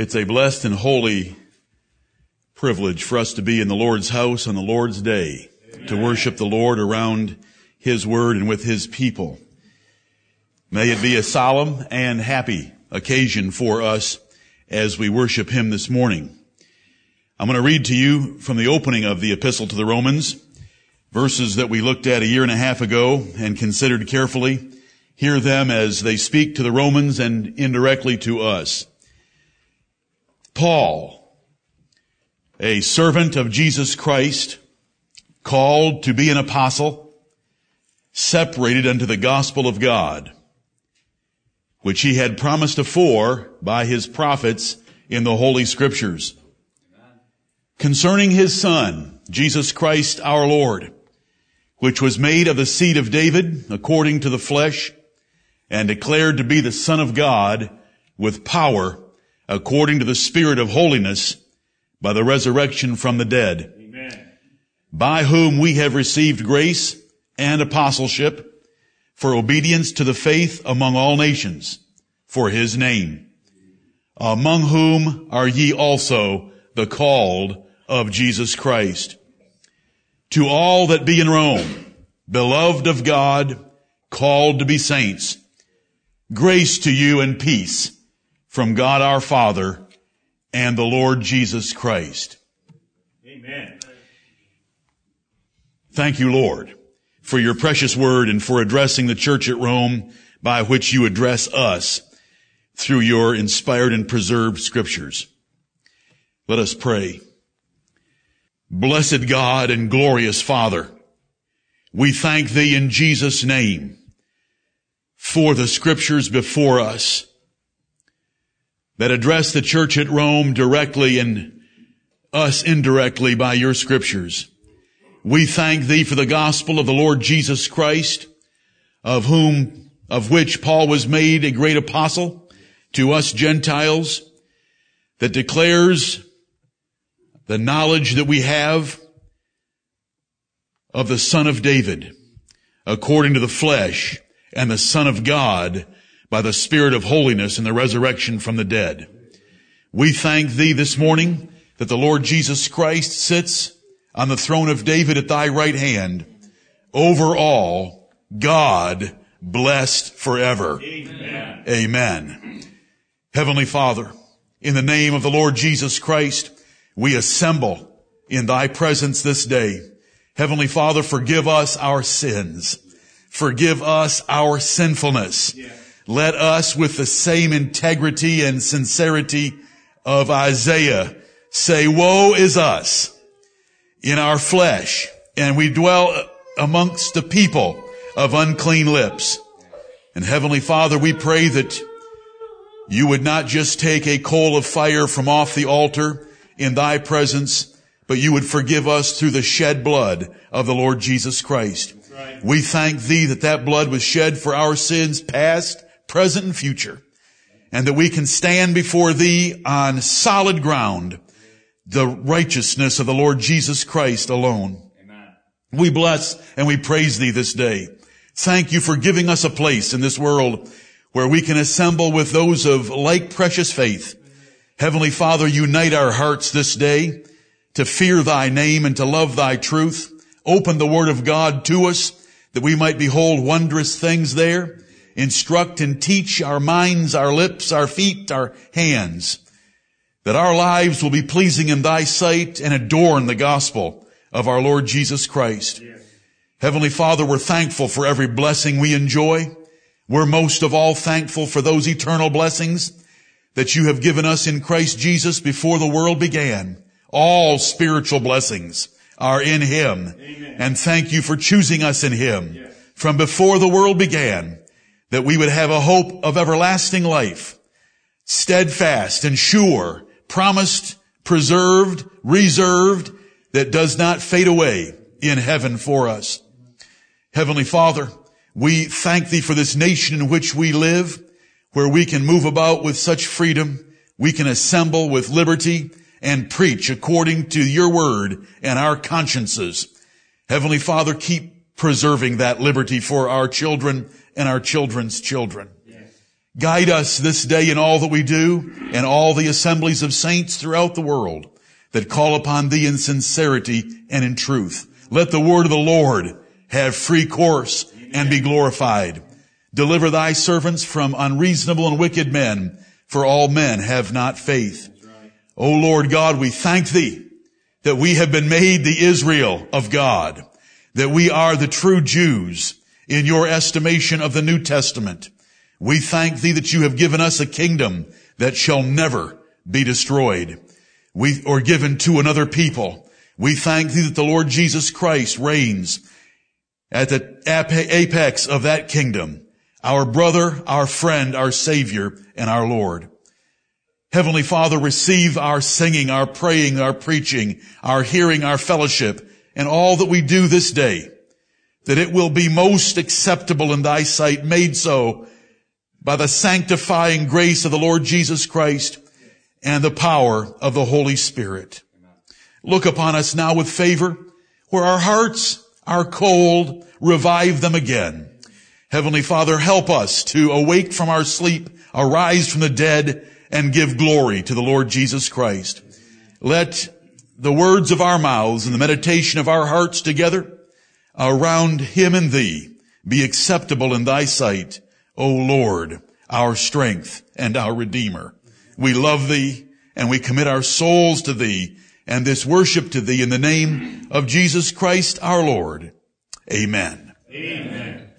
It's a blessed and holy privilege for us to be in the Lord's house on the Lord's day, Amen. to worship the Lord around His Word and with His people. May it be a solemn and happy occasion for us as we worship Him this morning. I'm going to read to you from the opening of the Epistle to the Romans, verses that we looked at a year and a half ago and considered carefully. Hear them as they speak to the Romans and indirectly to us. Paul, a servant of Jesus Christ, called to be an apostle, separated unto the gospel of God, which he had promised afore by his prophets in the holy scriptures. Concerning his son, Jesus Christ our Lord, which was made of the seed of David according to the flesh and declared to be the son of God with power according to the spirit of holiness by the resurrection from the dead, Amen. by whom we have received grace and apostleship for obedience to the faith among all nations for his name, among whom are ye also the called of Jesus Christ. To all that be in Rome, beloved of God, called to be saints, grace to you and peace from God our Father and the Lord Jesus Christ. Amen. Thank you, Lord, for your precious word and for addressing the church at Rome by which you address us through your inspired and preserved scriptures. Let us pray. Blessed God and glorious Father, we thank thee in Jesus' name for the scriptures before us that address the church at Rome directly and us indirectly by your scriptures. We thank thee for the gospel of the Lord Jesus Christ, of whom, of which Paul was made a great apostle to us Gentiles, that declares the knowledge that we have of the Son of David, according to the flesh, and the Son of God, by the Spirit of holiness and the resurrection from the dead. We thank thee this morning that the Lord Jesus Christ sits on the throne of David at thy right hand over all God blessed forever. Amen. Amen. Heavenly Father, in the name of the Lord Jesus Christ, we assemble in thy presence this day. Heavenly Father, forgive us our sins. Forgive us our sinfulness. Let us with the same integrity and sincerity of Isaiah say, woe is us in our flesh and we dwell amongst the people of unclean lips. And Heavenly Father, we pray that you would not just take a coal of fire from off the altar in thy presence, but you would forgive us through the shed blood of the Lord Jesus Christ. Right. We thank thee that that blood was shed for our sins past, present and future, and that we can stand before thee on solid ground, the righteousness of the Lord Jesus Christ alone. Amen. We bless and we praise thee this day. Thank you for giving us a place in this world where we can assemble with those of like precious faith. Heavenly Father, unite our hearts this day to fear thy name and to love thy truth. Open the word of God to us that we might behold wondrous things there instruct and teach our minds, our lips, our feet, our hands, that our lives will be pleasing in thy sight and adorn the gospel of our Lord Jesus Christ. Yes. Heavenly Father, we're thankful for every blessing we enjoy. We're most of all thankful for those eternal blessings that you have given us in Christ Jesus before the world began. All spiritual blessings are in Him. Amen. And thank you for choosing us in Him yes. from before the world began that we would have a hope of everlasting life, steadfast and sure, promised, preserved, reserved, that does not fade away in heaven for us. Heavenly Father, we thank thee for this nation in which we live, where we can move about with such freedom, we can assemble with liberty and preach according to your word and our consciences. Heavenly Father, keep preserving that liberty for our children and our children's children. Yes. Guide us this day in all that we do and all the assemblies of saints throughout the world that call upon thee in sincerity and in truth. Let the word of the Lord have free course and be glorified. Deliver thy servants from unreasonable and wicked men, for all men have not faith. O Lord God, we thank thee that we have been made the Israel of God, that we are the true Jews in your estimation of the New Testament. We thank thee that you have given us a kingdom that shall never be destroyed we, or given to another people. We thank thee that the Lord Jesus Christ reigns at the apex of that kingdom, our brother, our friend, our savior, and our Lord. Heavenly Father, receive our singing, our praying, our preaching, our hearing, our fellowship, and all that we do this day, that it will be most acceptable in thy sight, made so by the sanctifying grace of the Lord Jesus Christ and the power of the Holy Spirit. Look upon us now with favor where our hearts are cold, revive them again. Heavenly Father, help us to awake from our sleep, arise from the dead, and give glory to the Lord Jesus Christ. Let the words of our mouths and the meditation of our hearts together around Him and Thee be acceptable in Thy sight, O Lord, our strength and our Redeemer. We love Thee and we commit our souls to Thee and this worship to Thee in the name of Jesus Christ our Lord. Amen. Amen.